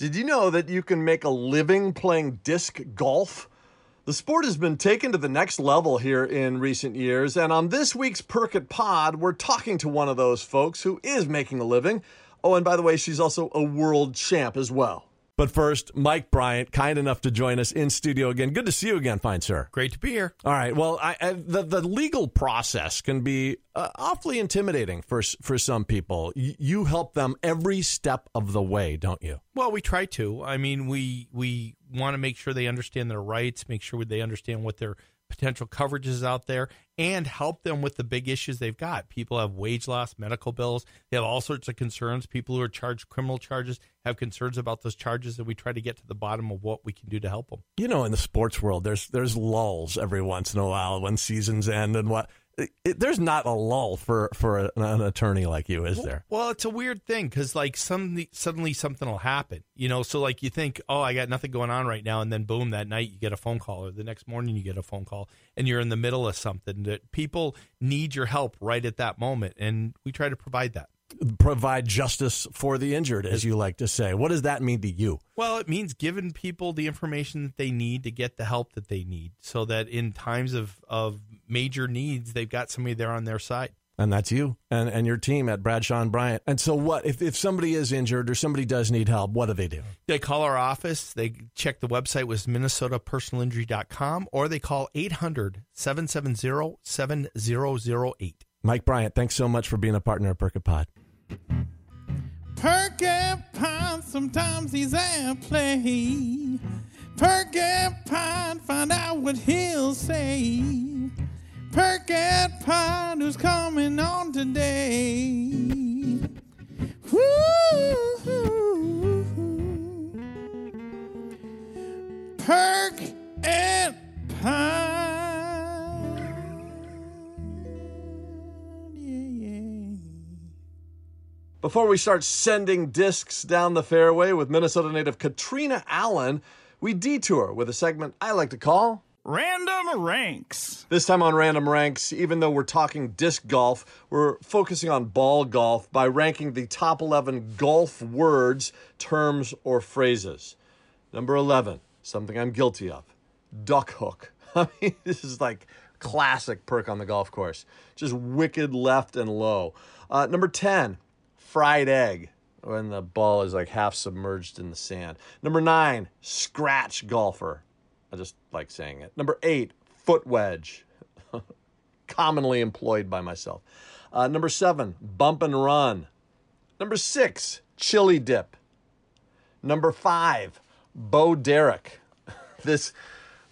Did you know that you can make a living playing disc golf? The sport has been taken to the next level here in recent years, and on this week's Perk It Pod, we're talking to one of those folks who is making a living. Oh, and by the way, she's also a world champ as well. But first, Mike Bryant, kind enough to join us in studio again. Good to see you again, fine sir. Great to be here. All right. Well, I, I, the the legal process can be uh, awfully intimidating for for some people. Y- you help them every step of the way, don't you? Well, we try to. I mean, we we want to make sure they understand their rights, make sure they understand what their potential coverages out there and help them with the big issues they've got. People have wage loss, medical bills, they have all sorts of concerns. People who are charged criminal charges have concerns about those charges and we try to get to the bottom of what we can do to help them. You know, in the sports world there's there's lulls every once in a while when seasons end and what it, there's not a lull for for an, an attorney like you, is there? Well, it's a weird thing because like some suddenly something will happen, you know. So like you think, oh, I got nothing going on right now, and then boom, that night you get a phone call, or the next morning you get a phone call, and you're in the middle of something that people need your help right at that moment, and we try to provide that provide justice for the injured, as you like to say. What does that mean to you? Well, it means giving people the information that they need to get the help that they need so that in times of, of major needs, they've got somebody there on their side. And that's you and, and your team at Bradshaw and Bryant. And so, what if, if somebody is injured or somebody does need help? What do they do? They call our office. They check the website with minnesotapersonalinjury.com or they call 800 770 7008. Mike Bryant, thanks so much for being a partner at Perk It Pod. Porcupine, sometimes he's at play. Porcupine, find out what he'll say. Porcupine, who's coming on today. Woo! Perk and Pine. Before we start sending discs down the fairway with Minnesota native Katrina Allen, we detour with a segment I like to call Random Ranks. This time on Random Ranks, even though we're talking disc golf, we're focusing on ball golf by ranking the top 11 golf words, terms, or phrases. Number 11, something I'm guilty of duck hook. I mean, this is like classic perk on the golf course. Just wicked left and low. Uh, number 10, fried egg when the ball is like half submerged in the sand. Number nine, scratch golfer. I just like saying it. Number eight, foot wedge. Commonly employed by myself. Uh, number seven, bump and run. Number six, chili dip. Number five, Bo Derek. this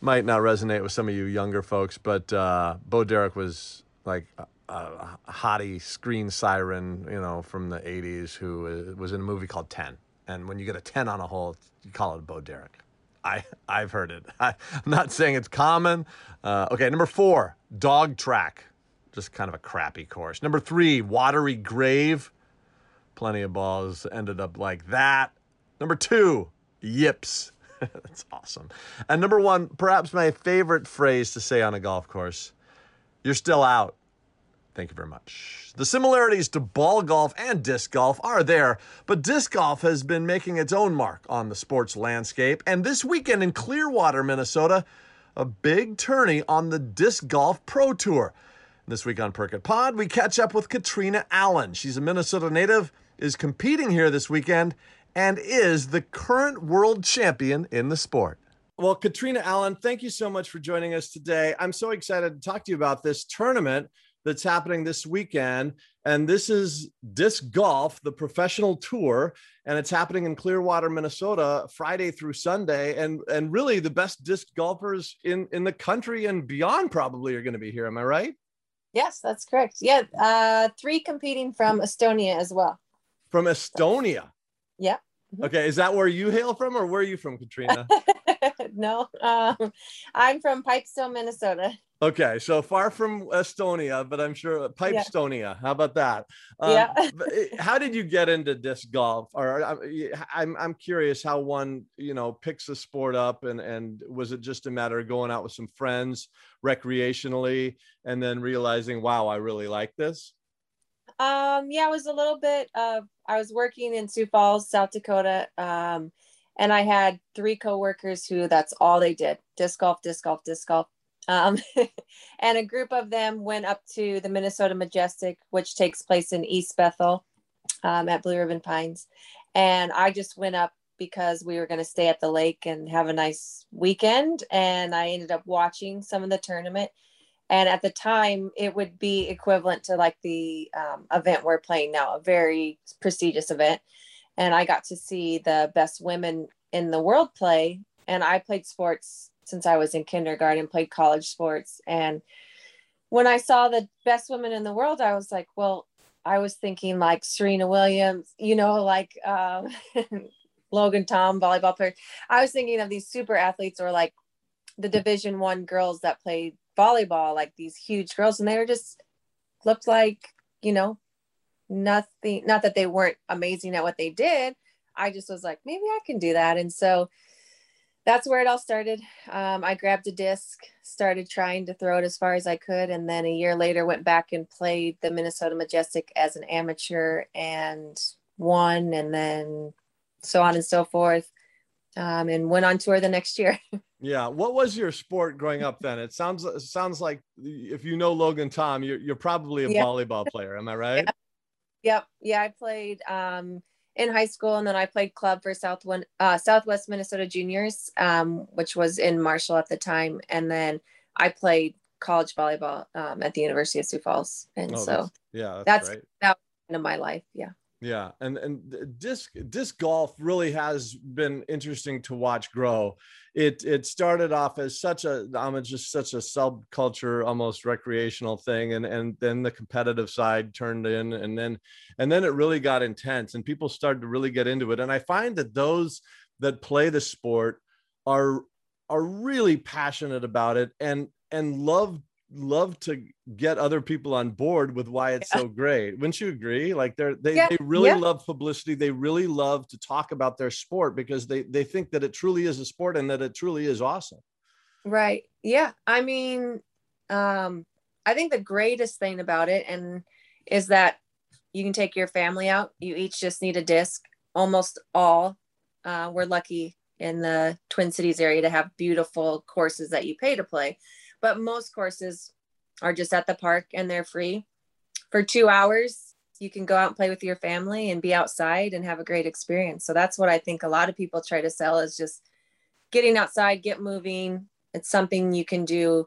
might not resonate with some of you younger folks, but uh, Bo Derek was like a hottie screen siren, you know, from the 80s who was in a movie called 10. And when you get a 10 on a hole, you call it a Bo Derek. I, I've heard it. I, am not saying it's common. Uh, okay, number four, dog track. Just kind of a crappy course. Number three, watery grave. Plenty of balls ended up like that. Number two, yips. That's awesome. And number one, perhaps my favorite phrase to say on a golf course you're still out. Thank you very much. The similarities to ball golf and disc golf are there, but disc golf has been making its own mark on the sports landscape. And this weekend in Clearwater, Minnesota, a big tourney on the Disc Golf Pro Tour. This week on Perk It Pod, we catch up with Katrina Allen. She's a Minnesota native, is competing here this weekend, and is the current world champion in the sport. Well, Katrina Allen, thank you so much for joining us today. I'm so excited to talk to you about this tournament that's happening this weekend. And this is Disc Golf, the professional tour, and it's happening in Clearwater, Minnesota, Friday through Sunday. And and really the best disc golfers in in the country and beyond probably are going to be here. Am I right? Yes, that's correct. Yeah, uh, three competing from Estonia as well. From Estonia. Yep. Okay, is that where you hail from, or where are you from, Katrina? no, um, I'm from Pipestone, Minnesota. Okay, so far from Estonia, but I'm sure uh, Pipe Estonia. How about that? Um, yeah. Eh, how did you get into disc golf? Or uh, I'm I'm curious how one you know picks a sport up, and and was it just a matter of going out with some friends recreationally, and then realizing, wow, I really like this? Um, yeah, it was a little bit of I was working in Sioux Falls, South Dakota. Um, and I had three coworkers who that's all they did disc golf, disc golf, disc golf. Um, and a group of them went up to the Minnesota Majestic, which takes place in East Bethel um, at Blue Ribbon Pines. And I just went up because we were going to stay at the lake and have a nice weekend. And I ended up watching some of the tournament. And at the time, it would be equivalent to like the um, event we're playing now, a very prestigious event. And I got to see the best women in the world play. And I played sports since I was in kindergarten, played college sports. And when I saw the best women in the world, I was like, well, I was thinking like Serena Williams, you know, like um, Logan Tom, volleyball player. I was thinking of these super athletes or like the Division One girls that played volleyball, like these huge girls, and they were just looked like, you know, nothing. Not that they weren't amazing at what they did. I just was like, maybe I can do that, and so that's where it all started. Um, I grabbed a disc, started trying to throw it as far as I could, and then a year later went back and played the Minnesota Majestic as an amateur and won, and then so on and so forth, um, and went on tour the next year. Yeah. What was your sport growing up then? It sounds it sounds like if you know Logan Tom, you're you're probably a Yeah. volleyball player. Am I right? Yep. Yeah, I played um, in high school, and then I played club for South One, uh, Southwest Minnesota Juniors, um, which was in Marshall at the time, and then I played college volleyball um, at the University of Sioux Falls, and Oh, so that's- yeah, that's, that's- right. into my life. Yeah. Yeah, and and disc disc golf really has been interesting to watch grow. It it started off as such a um, I'm just such a subculture, almost recreational thing, and and then the competitive side turned in, and then and then it really got intense, and people started to really get into it. And I find that those that play the sport are are really passionate about it and and love love to get other people on board with why it's so great. Wouldn't you agree? Like they're they, Yeah, they really yeah. love publicity. They really love to talk about their sport because they they think that it truly is a sport and that it truly is awesome. Right. Yeah. I mean, um, I think the greatest thing about it and is that you can take your family out. You each just need a disc. Almost all. Uh, we're lucky in the Twin Cities area to have beautiful courses that you pay to play, but most courses are just at the park and they're free. For two hours, you can go out and play with your family and be outside and have a great experience. So that's what I think a lot of people try to sell is just getting outside, get moving, it's something you can do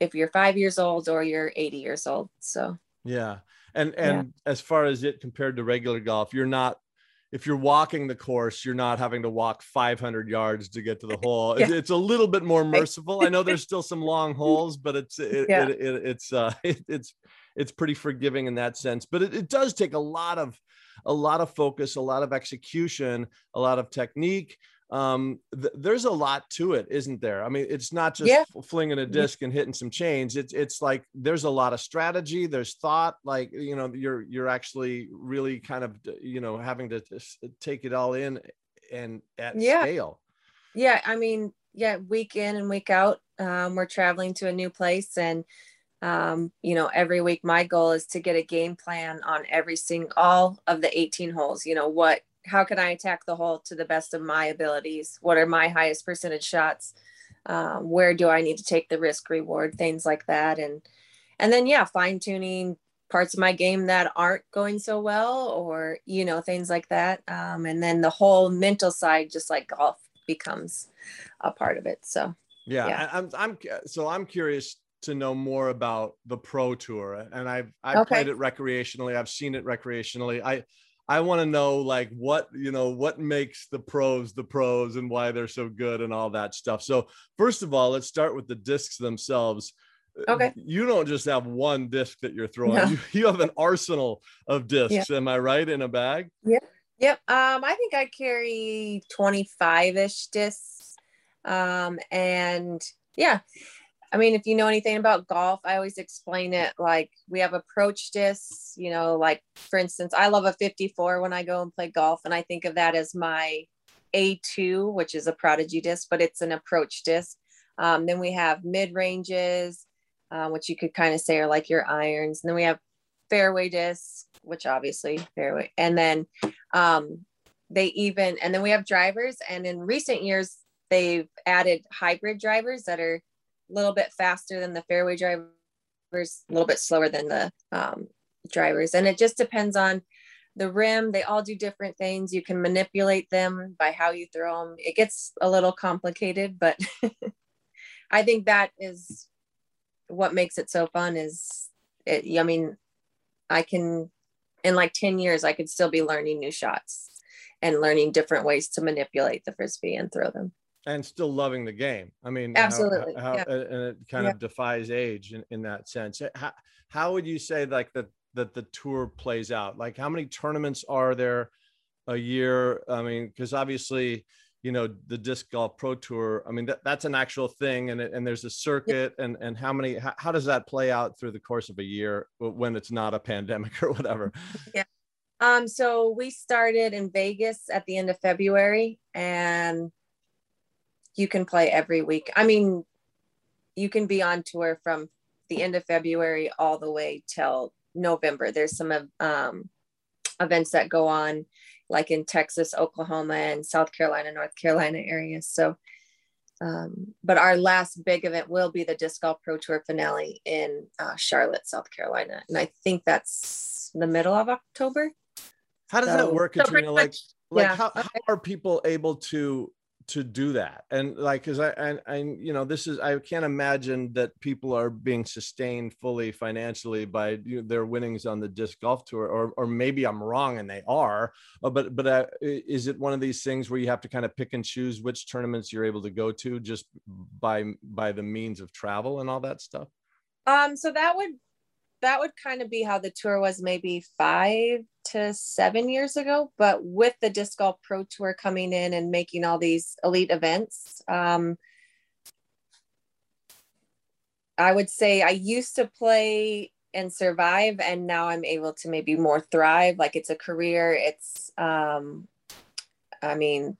if you're five years old or you're 80 years old so Yeah. And and as far as it compared to regular golf, you're not if you're walking the course, you're not having to walk 500 yards to get to the hole. It's, it's a little bit more merciful. I know there's still some long holes, but it's it, Yeah. it, it, it's uh it, it's it's pretty forgiving in that sense. But it, it does take a lot of a lot of focus, a lot of execution, a lot of technique. Um, th- there's a lot to it, isn't there? I mean, it's not just Yeah. flinging a disc and hitting some chains. It's it's like there's a lot of strategy. There's thought. Like you know, you're you're actually really kind of you know having to take it all in and at Yeah. scale. yeah i mean yeah week in and week out um, we're traveling to a new place and um, you know every week my goal is to get a game plan on every single all of the 18 holes you know what how can i attack the hole to the best of my abilities what are my highest percentage shots um, where do i need to take the risk reward things like that and and then yeah fine tuning parts of my game that aren't going so well or you know things like that um, and then the whole mental side just like golf becomes a part of it so Yeah, Yeah. I'm I'm so I'm curious to know more about the pro tour, and I've I've Okay. played it recreationally. I've seen it recreationally. I I want to know like what you know what makes the pros the pros and why they're so good and all that stuff. So first of all, let's start with the discs themselves. Uh, Okay. You don't just have one disc that you're throwing. No. You, you have an arsenal of discs. Am I right in a bag? Yep. Yep. Um, I think I carry 25 ish discs. Um, and yeah, I mean, if you know anything about golf, I always explain it like we have approach discs, you know, like for instance, I love a 54 when I go and play golf, and I think of that as my A2, which is a prodigy disc, but it's an approach disc. Um, then we have mid ranges, uh, which you could kind of say are like your irons. And then we have fairway discs, which obviously fairway, and then um, they even and then we have drivers and in recent years they've added hybrid drivers that are little bit faster than the fairway drivers a little bit slower than the um, drivers. And it just depends on the rim. They all do different things. You can manipulate them by how you throw them it gets a little complicated but i think that is what makes it so fun is it i mean i can in like 10 years i could still be learning new shots and learning different ways to manipulate the frisbee and throw them and still loving the game. I mean, Absolutely, how, how, yeah. and it kind Yeah. of defies age in, in that sense. How, how would you say like that that the tour plays out? Like, how many tournaments are there a year? I mean, because obviously, you know, the disc golf pro tour. I mean, that, that's an actual thing, and it, and there's a circuit, and and how many? How, how does that play out through the course of a year when it's not a pandemic or whatever? Yeah. Um, so we started in Vegas at the end of February and you can play every week. I mean, you can be on tour from the end of February all the way till November. There's some of um, events that go on like in Texas, Oklahoma, and South Carolina, North Carolina areas. So, um, but our last big event will be the Disc Golf Pro Tour finale in uh, Charlotte, South Carolina. And I think that's the middle of October. How does So- that work, so Katrina? Like, much- like yeah, how, how are people able to to do that. And like because i and I, you know this is i can't imagine that people are being sustained fully financially by you know, their winnings on the disc golf tour or or maybe i'm wrong and they are uh, but but uh, is it one of these things where you have to kind of pick and choose which tournaments you're able to go to just by by the means of travel and all that stuff? Um, so that would that would kind of be how the tour was maybe five to seven years ago. But with the disc golf pro tour coming in and making all these elite events, um, I would say I used to play and survive, and now I'm able to maybe more thrive. Like it's a career. It's, um, I mean,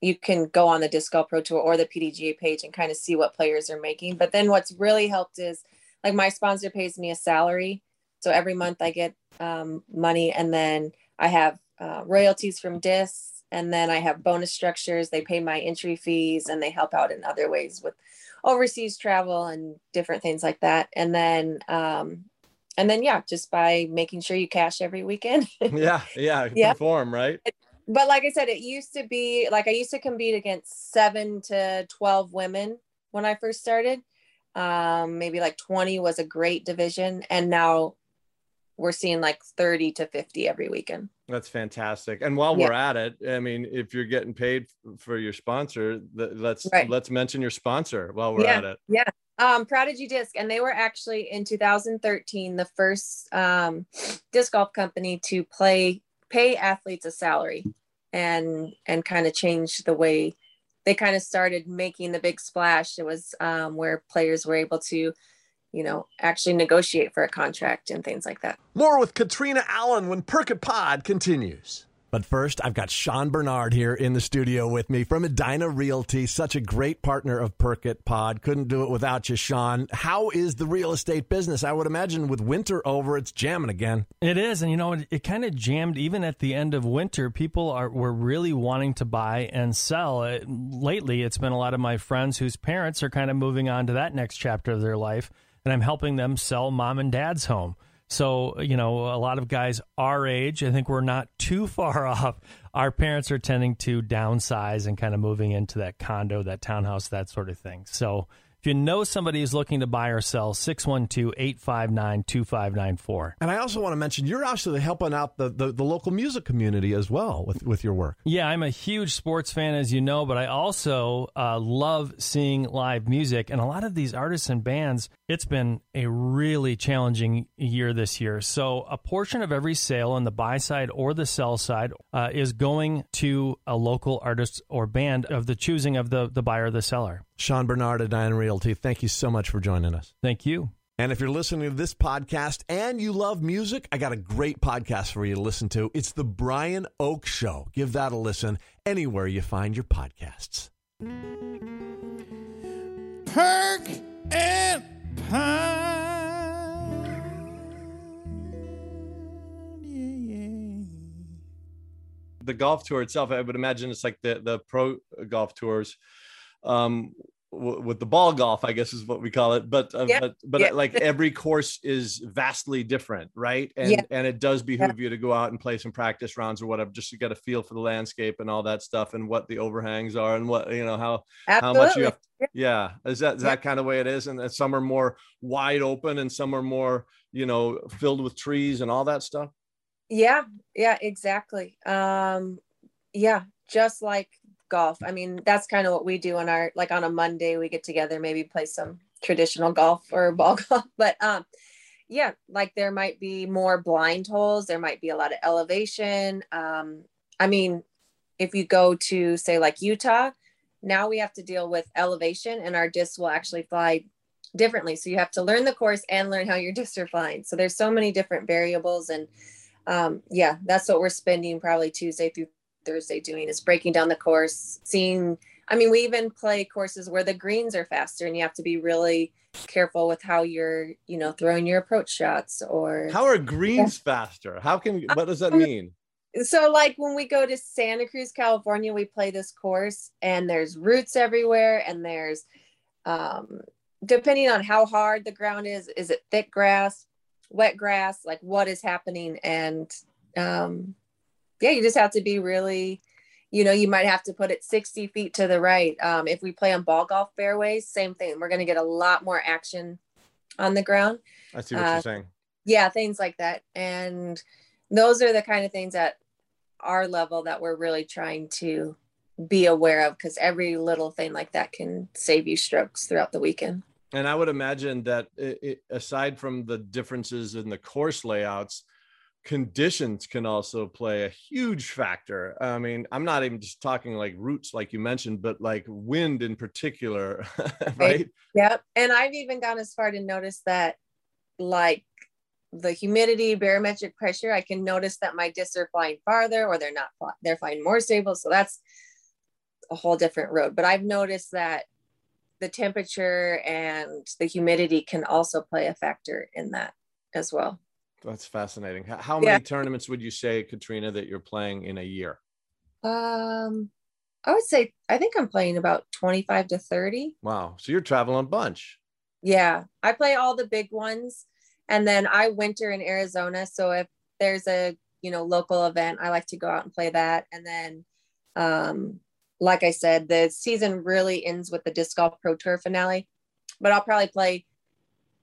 you can go on the disc golf pro tour or the PDGA page and kind of see what players are making. But then what's really helped is like my sponsor pays me a salary so every month i get um, money and then i have uh, royalties from discs and then i have bonus structures they pay my entry fees and they help out in other ways with overseas travel and different things like that and then um, and then yeah just by making sure you cash every weekend yeah yeah Yeah. perform right but like I said, it used to be like I used to compete against seven to 12 women when I first started. Um, maybe like 20 was a great division. And now we're seeing like 30 to 50 every weekend. That's fantastic. And while Yeah. we're at it, I mean, if you're getting paid for your sponsor, let's Right. let's mention your sponsor while we're Yeah. at it. Yeah. Um, Prodigy Disc, and they were actually in 2013 the first um, disc golf company to play pay athletes a salary and and kind of change the way they kind of started making the big splash. It was um, where players were able to, you know, actually negotiate for a contract and things like that. More with Katrina Allen when Perkit Pod continues. But first, I've got Sean Bernard here in the studio with me from Edina Realty, such a great partner of Perkit Pod. Couldn't do it without you, Sean. How is the real estate business? I would imagine with winter over, it's jamming again. It is, and you know, it, it kind of jammed even at the end of winter. People are were really wanting to buy and sell. Uh, lately, it's been a lot of my friends whose parents are kind of moving on to that next chapter of their life, and I'm helping them sell mom and dad's home. So, you know, a lot of guys our age, I think we're not too far off. Our parents are tending to downsize and kind of moving into that condo, that townhouse, that sort of thing. So, if you know somebody who's looking to buy or sell, 612 859 2594. And I also want to mention you're actually helping out the, the, the local music community as well with, with your work. Yeah, I'm a huge sports fan, as you know, but I also uh, love seeing live music. And a lot of these artists and bands, it's been a really challenging year this year. So, a portion of every sale on the buy side or the sell side uh, is going to a local artist or band of the choosing of the, the buyer or the seller. Sean Bernard at Edina Realty, thank you so much for joining us. Thank you. And if you're listening to this podcast and you love music, I got a great podcast for you to listen to. It's The Brian Oake Show. Give that a listen anywhere you find your podcasts. Perk and Pine. Yeah, yeah. the golf tour itself, I would imagine it's like the the pro golf tours. Um, w- with the ball golf, I guess is what we call it. But uh, but but like every course is vastly different, right? And and it does behoove you to go out and play some practice rounds or whatever, just to get a feel for the landscape and all that stuff, and what the overhangs are, and what you know how how much you Absolutely. have. Yeah, is that is that kind of way it is? And some are more wide open, and some are more you know filled with trees and all that stuff. Yeah, yeah, exactly. Um, yeah, just like golf. I mean, that's kind of what we do on our like on a Monday we get together, maybe play some traditional golf or ball golf. But um, yeah, like there might be more blind holes, there might be a lot of elevation. Um, I mean, if you go to say like Utah, now we have to deal with elevation and our discs will actually fly differently. So you have to learn the course and learn how your discs are flying. So there's so many different variables and um, yeah, that's what we're spending probably Tuesday through Thursday doing is breaking down the course, seeing. I mean, we even play courses where the greens are faster, and you have to be really careful with how you're, you know, throwing your approach shots. Or How are greens faster? How can what does that Um, mean? so, like when we go to Santa Cruz, California, we play this course, and there's roots everywhere, and there's, um, depending on how hard the ground is, is it thick grass, wet grass, like what is happening, and um, yeah, you just have to be really, you know, you might have to put it 60 feet to the right. Um, if we play on ball golf fairways, same thing. We're going to get a lot more action on the ground. I see what uh, you're saying. Yeah, things like that. And those are the kind of things at our level that we're really trying to be aware of because every little thing like that can save you strokes throughout the weekend. And I would imagine that it, aside from the differences in the course layouts, conditions can also play a huge factor. I mean, I'm not even just talking like roots, like you mentioned, but like wind in particular, right? Yep. And I've even gone as far to notice that, like the humidity, barometric pressure, I can notice that my discs are flying farther or they're not, they're flying more stable. So that's a whole different road. But I've noticed that the temperature and the humidity can also play a factor in that as well. That's fascinating. How, how Yeah. many tournaments would you say, Katrina, that you're playing in a year? Um, I would say, I think I'm playing about 25 to 30. Wow. So you're traveling a bunch. Yeah, I play all the big ones and then I winter in Arizona. So if there's a, you know, local event, I like to go out and play that. And then um like I said, the season really ends with the disc golf pro tour finale. But I'll probably play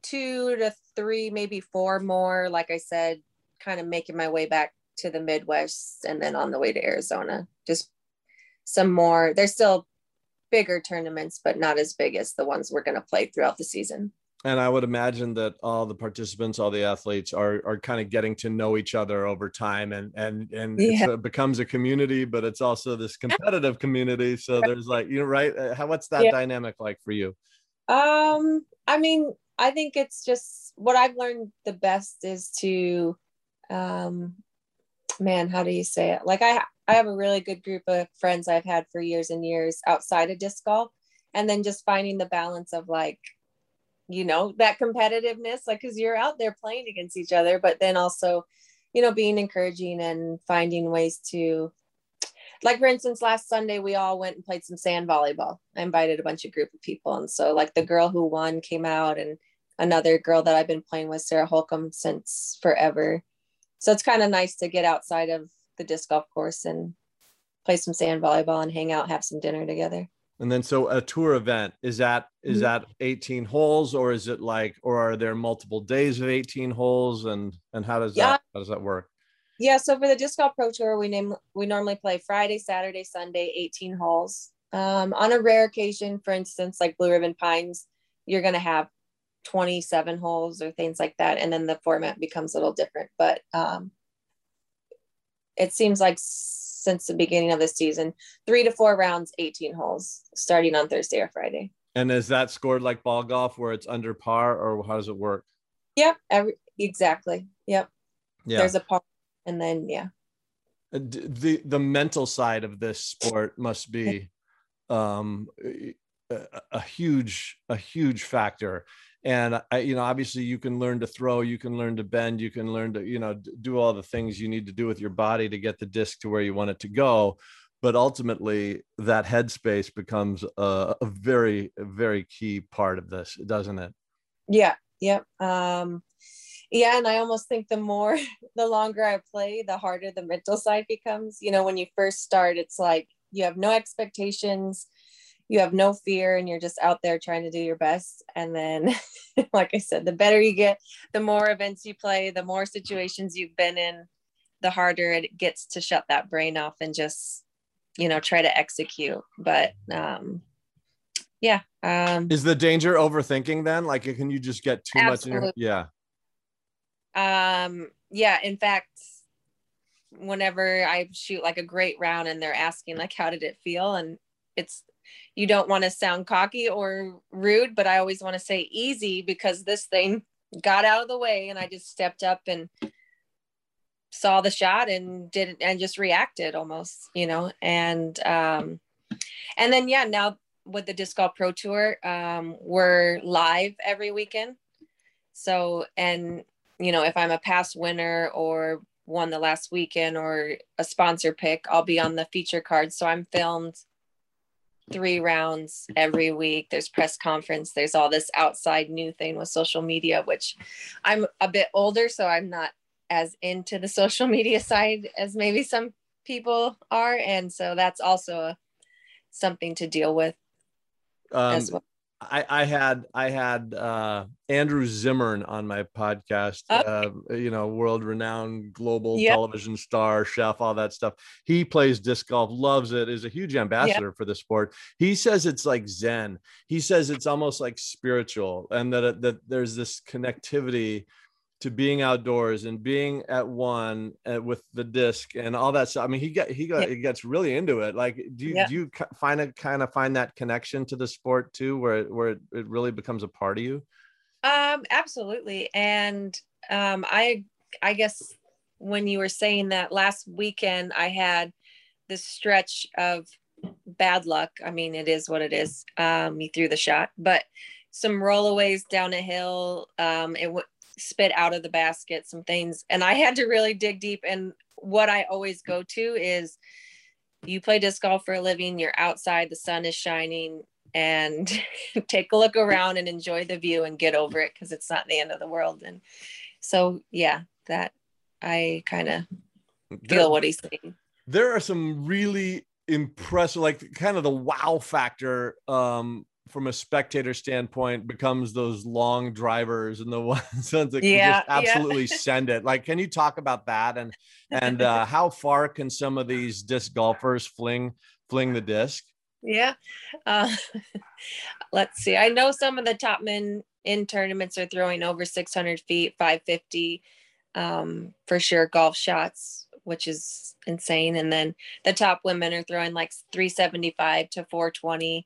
two to three, maybe four more, like I said, kind of making my way back to the Midwest and then on the way to Arizona. Just some more. There's still bigger tournaments, but not as big as the ones we're going to play throughout the season. And I would imagine that all the participants, all the athletes are are kind of getting to know each other over time and and and Yeah. it becomes a community, but it's also this competitive community. So there's like, you know, right? Uh, How what's that Yeah. dynamic like for you? Um, I mean, I think it's just what I've learned the best is to, um, man, how do you say it? Like I, I have a really good group of friends I've had for years and years outside of disc golf, and then just finding the balance of like, you know, that competitiveness, like because you're out there playing against each other, but then also, you know, being encouraging and finding ways to. Like for instance, last Sunday we all went and played some sand volleyball. I invited a bunch of group of people, and so like the girl who won came out, and another girl that I've been playing with, Sarah Hokom, since forever. So it's kind of nice to get outside of the disc golf course and play some sand volleyball and hang out, have some dinner together. And then so a tour event is that is Mhm. that 18 holes or is it like or are there multiple days of 18 holes and and how does Yeah. that how does that work? Yeah, so for the disc golf pro tour, we name we normally play Friday, Saturday, Sunday, 18 holes. Um, on a rare occasion, for instance, like Blue Ribbon Pines, you're gonna have 27 holes or things like that, and then the format becomes a little different. But um, it seems like since the beginning of the season, three to four rounds, 18 holes, starting on Thursday or Friday. And is that scored like ball golf where it's under par or how does it work? Yep, every, exactly. Yep. Yeah. There's a part, and then yeah. Uh, the the mental side of this sport must be um a, a huge a huge factor. And I, you know obviously you can learn to throw you can learn to bend you can learn to you know do all the things you need to do with your body to get the disc to where you want it to go. But ultimately that headspace becomes a, a very very key part of this doesn't it? Yeah yep um yeah and i almost think the more the longer i play the harder the mental side becomes. You know when you first start it's like you have no expectations you have no fear and you're just out there trying to do your best. And then like i said the better you get the more events you play the more situations you've been in the harder it gets to shut that brain off and just you know try to execute. But um yeah um is the danger overthinking then? Like can you just get too absolutely. much in your yeah um yeah in fact whenever i shoot like a great round and they're asking like how did it feel? And it's you don't want to sound cocky or rude but i always want to say easy because this thing got out of the way and i just stepped up and saw the shot and did and just reacted almost you know? And um and then yeah now with the disc golf pro tour um we're live every weekend. So and you know if i'm a past winner or won the last weekend or a sponsor pick i'll be on the feature card. So i'm filmed three rounds every week. There's press conference. There's all this outside new thing with social media which i'm a bit older so i'm not as into the social media side as maybe some people are. And so that's also a, something to deal with um, as well. I, I had I had uh, Andrew Zimmern on my podcast. Uh, you know, world renowned global yep. television star, chef, all that stuff. He plays disc golf, loves it, is a huge ambassador yep. for the sport. He says it's like Zen. He says it's almost like spiritual, and that that there's this connectivity to being outdoors and being at one uh, with the disc and all that stuff. I mean, he got he got yeah. he gets really into it. Like, do you yeah. do you find it kind of find that connection to the sport too, where it, where it, it really becomes a part of you? Um, absolutely. And um, I I guess when you were saying that last weekend, I had this stretch of bad luck. I mean, it is what it is. Um, he threw the shot, but some rollaways down a hill. Um, it w- spit out of the basket some things and i had to really dig deep and what i always go to is you play disc golf for a living you're outside the sun is shining and take a look around and enjoy the view and get over it because it's not the end of the world and so yeah that i kind of feel what he's saying. there are some really impressive like kind of the wow factor um from a spectator standpoint becomes those long drivers and the ones that yeah, just absolutely yeah. send it. Like can you talk about that? And and uh, how far can some of these disc golfers fling fling the disc? Yeah uh, let's see. I know some of the top men in tournaments are throwing over 600 feet 550 um, for sure golf shots which is insane. And then the top women are throwing like 375 to 420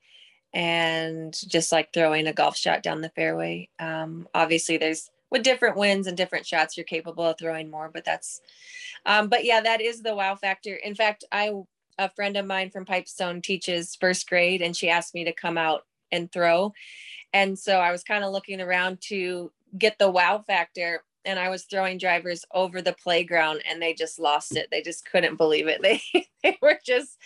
and just like throwing a golf shot down the fairway. Um, obviously, there's with different winds and different shots, you're capable of throwing more, but that's, um, but yeah, that is the wow factor. In fact, I, a friend of mine from Pipestone teaches first grade, and she asked me to come out and throw. And so I was kind of looking around to get the wow factor. And I was throwing drivers over the playground and they just lost it. They just couldn't believe it. They, they were just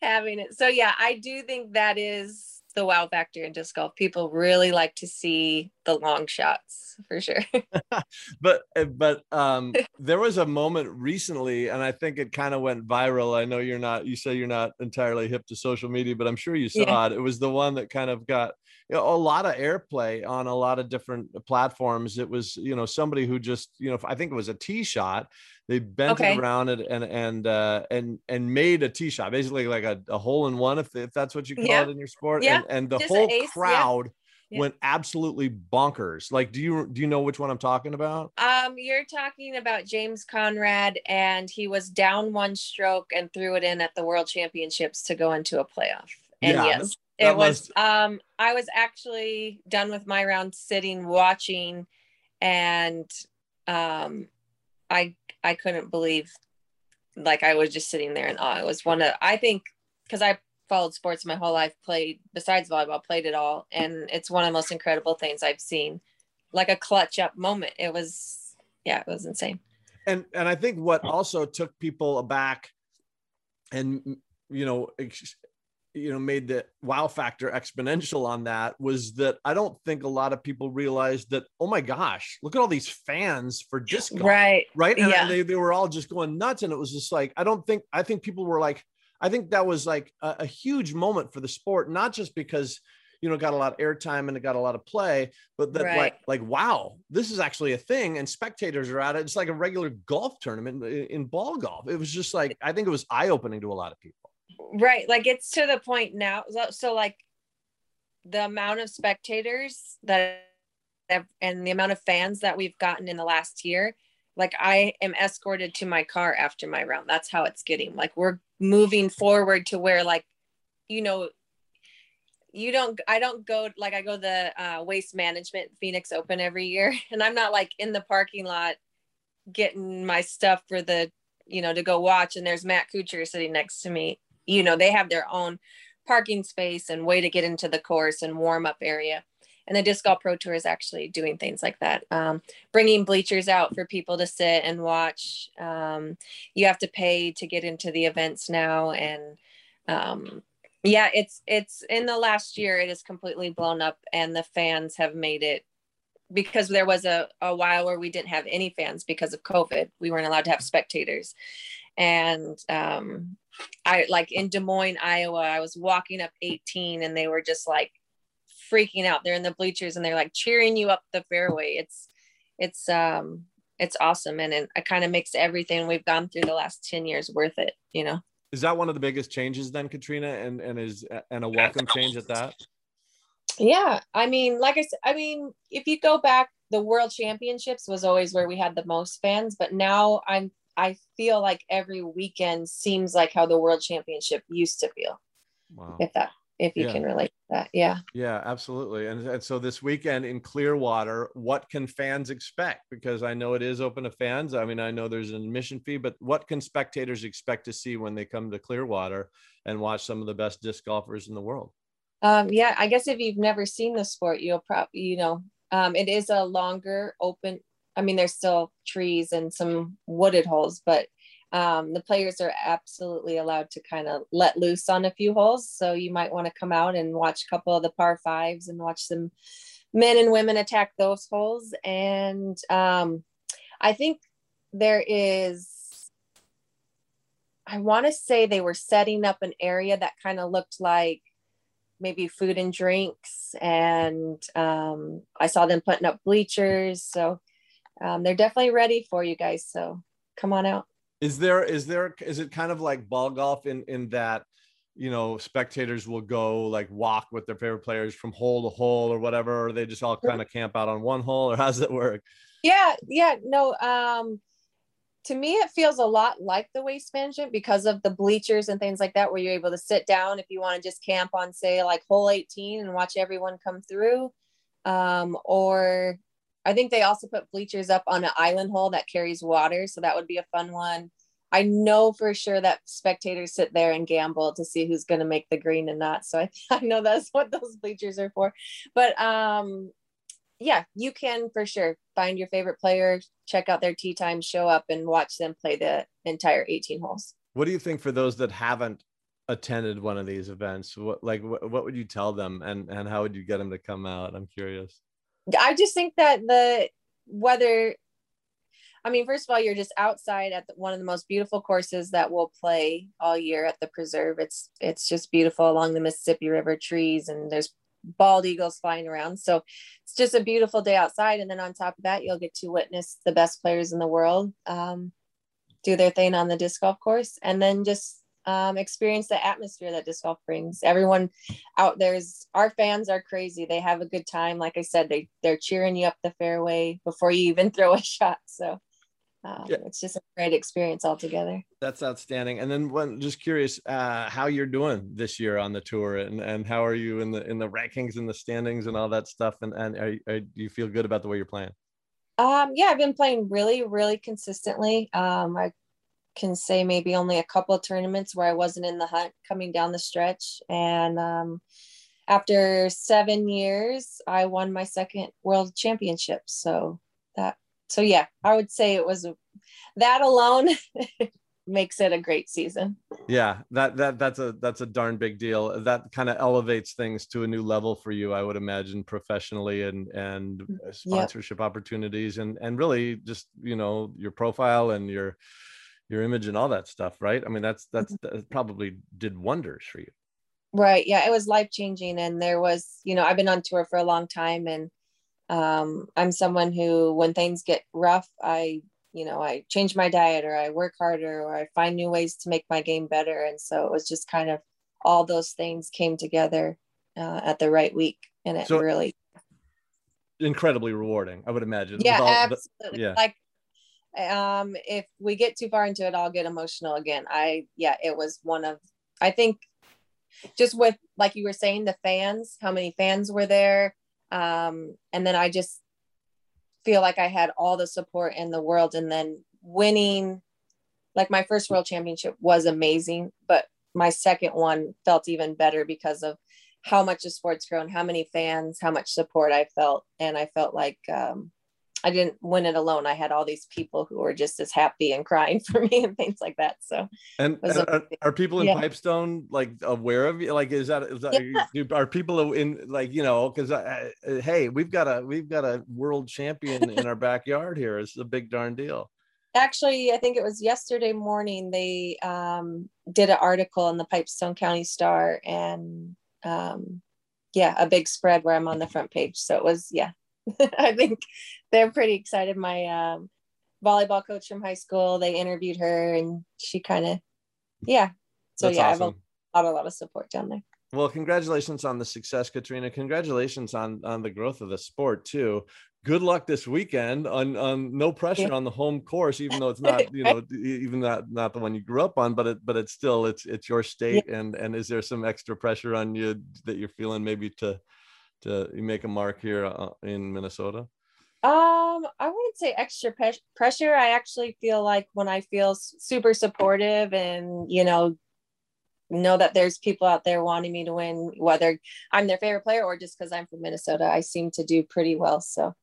having it. So, yeah, I do think that is the wow factor in disc golf. People really like to see the long shots for sure. but eh, but um, there was a moment recently, and I think it kind of went viral. I know you're not. You say you're not entirely hip to social media, but I'm sure you saw yeah. it. It was the one that kind of got you know, a lot of airplay on a lot of different platforms. It was you know somebody who just you know I think it was a tee shot they bent okay. it around it and and uh, and and made a tee shot, basically like a, a hole in one, if if that's what you call yeah. it in your sport. Yeah. And, and the Just whole ace, crowd. Yeah. Went absolutely bonkers. Like, do you do you know which one I'm talking about? Um, you're talking about James Conrad, and he was down one stroke and threw it in at the World Championships to go into a playoff. And yeah, yes, it was. Must... Um, I was actually done with my round, sitting watching, and um, I I couldn't believe like I was just sitting there in awe. It was one of I think because I followed sports my whole life, played besides volleyball, played it all, and it's one of the most incredible things I've seen like a clutch up moment. It was, yeah, it was insane. And and I think what also took people aback, and you know, you know, made the wow factor exponential on that was that I don't think a lot of people realized that. Oh my gosh, look at all these fans for disc golf, Right. right? And Yeah. they they were all just going nuts, and it was just like I don't think I think people were like I think that was like a, a huge moment for the sport, not just because you know it got a lot of airtime and it got a lot of play, but that like Right. like wow, this is actually a thing, and spectators are at it. It's like a regular golf tournament in, in ball golf. It was just like I think it was eye opening to a lot of people. Right. Like it's to the point now. So, so like the amount of spectators that have, and the amount of fans that we've gotten in the last year, like I am escorted to my car after my round. That's how it's getting. Like we're moving forward to where like, you know, you don't I don't go like I go the uh, waste management Phoenix Open every year and I'm not like in the parking lot getting my stuff for the you know to go watch and there's Matt Kuchar sitting next to me. You know they have their own parking space and way to get into the course and warm up area and the disc golf pro tour is actually doing things like that um, bringing bleachers out for people to sit and watch. Um, you have to pay to get into the events now and um, yeah it's it's in the last year it has completely blown up and the fans have made it because there was a, a while where we didn't have any fans because of covid. We weren't allowed to have spectators. And um, I like in Des Moines, Iowa, I was walking up 18 and they were just like freaking out. They're in the bleachers and they're like cheering you up the fairway. It's it's um it's awesome and it, it kind of makes everything we've gone through the last 10 years worth it, you know. Is that one of the biggest changes then, Katrina, and and is and a welcome change at that? Yeah, I mean, like I said, I mean, if you go back, the World Championships was always where we had the most fans, but now I'm I feel like every weekend seems like how the World Championship used to feel. Wow. If that if you Yeah. can relate to that. Yeah. Yeah, absolutely. And, and so this weekend in Clearwater, what can fans expect? Because I know it is open to fans. I mean, I know there's an admission fee, but what can spectators expect to see when they come to Clearwater and watch some of the best disc golfers in the world? Um, yeah, I guess if you've never seen the sport, you'll probably, you know, um, it is a longer open. I mean, there's still trees and some wooded holes, but um, the players are absolutely allowed to kind of let loose on a few holes. So you might want to come out and watch a couple of the par fives and watch some men and women attack those holes. And um, I think there is I want to say they were setting up an area that kind of looked like maybe food and drinks. And um, I saw them putting up bleachers. So um, they're definitely ready for you guys. So come on out. Is there is there is it kind of like ball golf in in that you know spectators will go like walk with their favorite players from hole to hole or whatever, or they just all kind of camp out on one hole, or how's it work? Yeah, yeah, no. Um, to me, it feels a lot like the waste management because of the bleachers and things like that, where you're able to sit down if you want to just camp on, say, like hole 18 and watch everyone come through. Um, or I think they also put bleachers up on an island hole that carries water, so that would be a fun one. I know for sure that spectators sit there and gamble to see who's going to make the green and not. So I, I know that's what those bleachers are for. But um, yeah, you can for sure find your favorite player, check out their tee time, show up and watch them play the entire 18 holes. What do you think for those that haven't attended one of these events? What like what, what would you tell them, and and how would you get them to come out? I'm curious. I just think that the whether I mean, first of all, you're just outside at the, one of the most beautiful courses that we'll play all year at the preserve. It's it's just beautiful along the Mississippi River, trees, and there's bald eagles flying around. So it's just a beautiful day outside. And then on top of that, you'll get to witness the best players in the world um, do their thing on the disc golf course, and then just um, experience the atmosphere that disc golf brings. Everyone out there's our fans are crazy. They have a good time. Like I said, they they're cheering you up the fairway before you even throw a shot. So um, Yeah. it's just a great experience altogether. That's outstanding. And then when just curious uh, how you're doing this year on the tour, and and how are you in the in the rankings and the standings and all that stuff, and and are, are, do you feel good about the way you're playing? Um, yeah, I've been playing really, really consistently. Um, I can say maybe only a couple of tournaments where I wasn't in the hunt coming down the stretch, and um, after seven years, I won my second world championship. So that, so yeah, I would say it was that alone makes it a great season. Yeah, that that that's a that's a darn big deal. That kind of elevates things to a new level for you, I would imagine, professionally and and Mm, sponsorship opportunities and and really just you know your profile and your your image and all that stuff, right? I mean, that's that's Mm-hmm. that probably did wonders for you. Right. Yeah, it was life changing. And there was, you know, I've been on tour for a long time and um, I'm someone who, when things get rough, I, you know, I change my diet or I work harder or I find new ways to make my game better. And so it was just kind of all those things came together uh, at the right week. And it So- really, Incredibly rewarding, I would imagine. yeah, all the- absolutely. yeah. Like, um, if we get too far into it, I'll get emotional again. I, yeah, it was one of, I think, just with like you were saying, the fans, how many fans were there, um, and then I just feel like I had all the support in the world, and then winning, like my first world championship was amazing, but my second one felt even better because of how much the sport's grown, how many fans, how much support I felt, and I felt like um, I didn't win it alone. I had all these people who were just as happy and crying for me and things like that. So And, and are, are people in Yeah. Pipestone like aware of you? Like, is that, is that Yeah. are people in like you know? Because uh, hey, we've got a we've got a world champion in our backyard here. It's a big darn deal. actually, I think it was yesterday morning they um, did an article in the Pipestone County Star and um, yeah, a big spread where I'm on the front page. So it was yeah, I think they're pretty excited. My um, volleyball coach from high school, they interviewed her and she kind of yeah. So That's yeah, awesome. I have a lot, a lot of support down there. Well, congratulations on the success, Catrina. Congratulations on on the growth of the sport too. Good luck this weekend. On on no pressure Yeah. on the home course, even though it's not you know even not not the one you grew up on, but it but it's still it's it's your state. And and is there some extra pressure on you that you're feeling maybe to to make a mark here uh, in Minnesota? Um, I wouldn't say extra pe- pressure. I actually feel like when I feel super supportive and, you know, know that there's people out there wanting me to win, whether I'm their favorite player or just because I'm from Minnesota, I seem to do pretty well. So,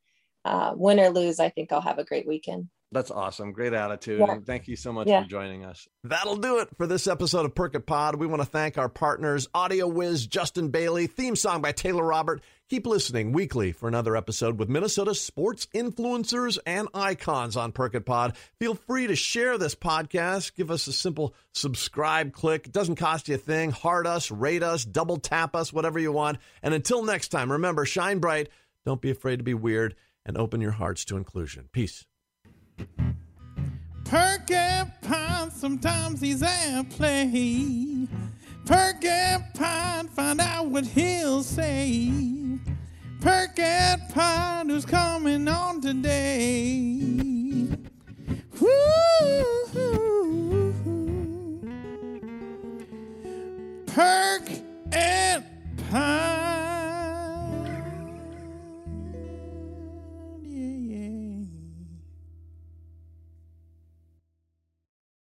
uh, win or lose, I think I'll have a great weekend. That's awesome. Great attitude. Yeah. And thank you so much Yeah. for joining us. That'll do it for this episode of Perk It Pod. We want to thank our partners, Audio Wiz, Justin Bailey, theme song by Taylor Robert. Keep listening weekly for another episode with Minnesota sports influencers and icons on Perk It Pod. Feel free to share this podcast. Give us a simple subscribe click. It doesn't cost you a thing. Heart us, rate us, double tap us, whatever you want. And until next time, remember, shine bright. Don't be afraid to be weird and open your hearts to inclusion. Peace. Perk and Pine, sometimes he's at play. Perk and Pine, find out what he'll say. Perk and Pine, who's coming on today? Woo! Perk and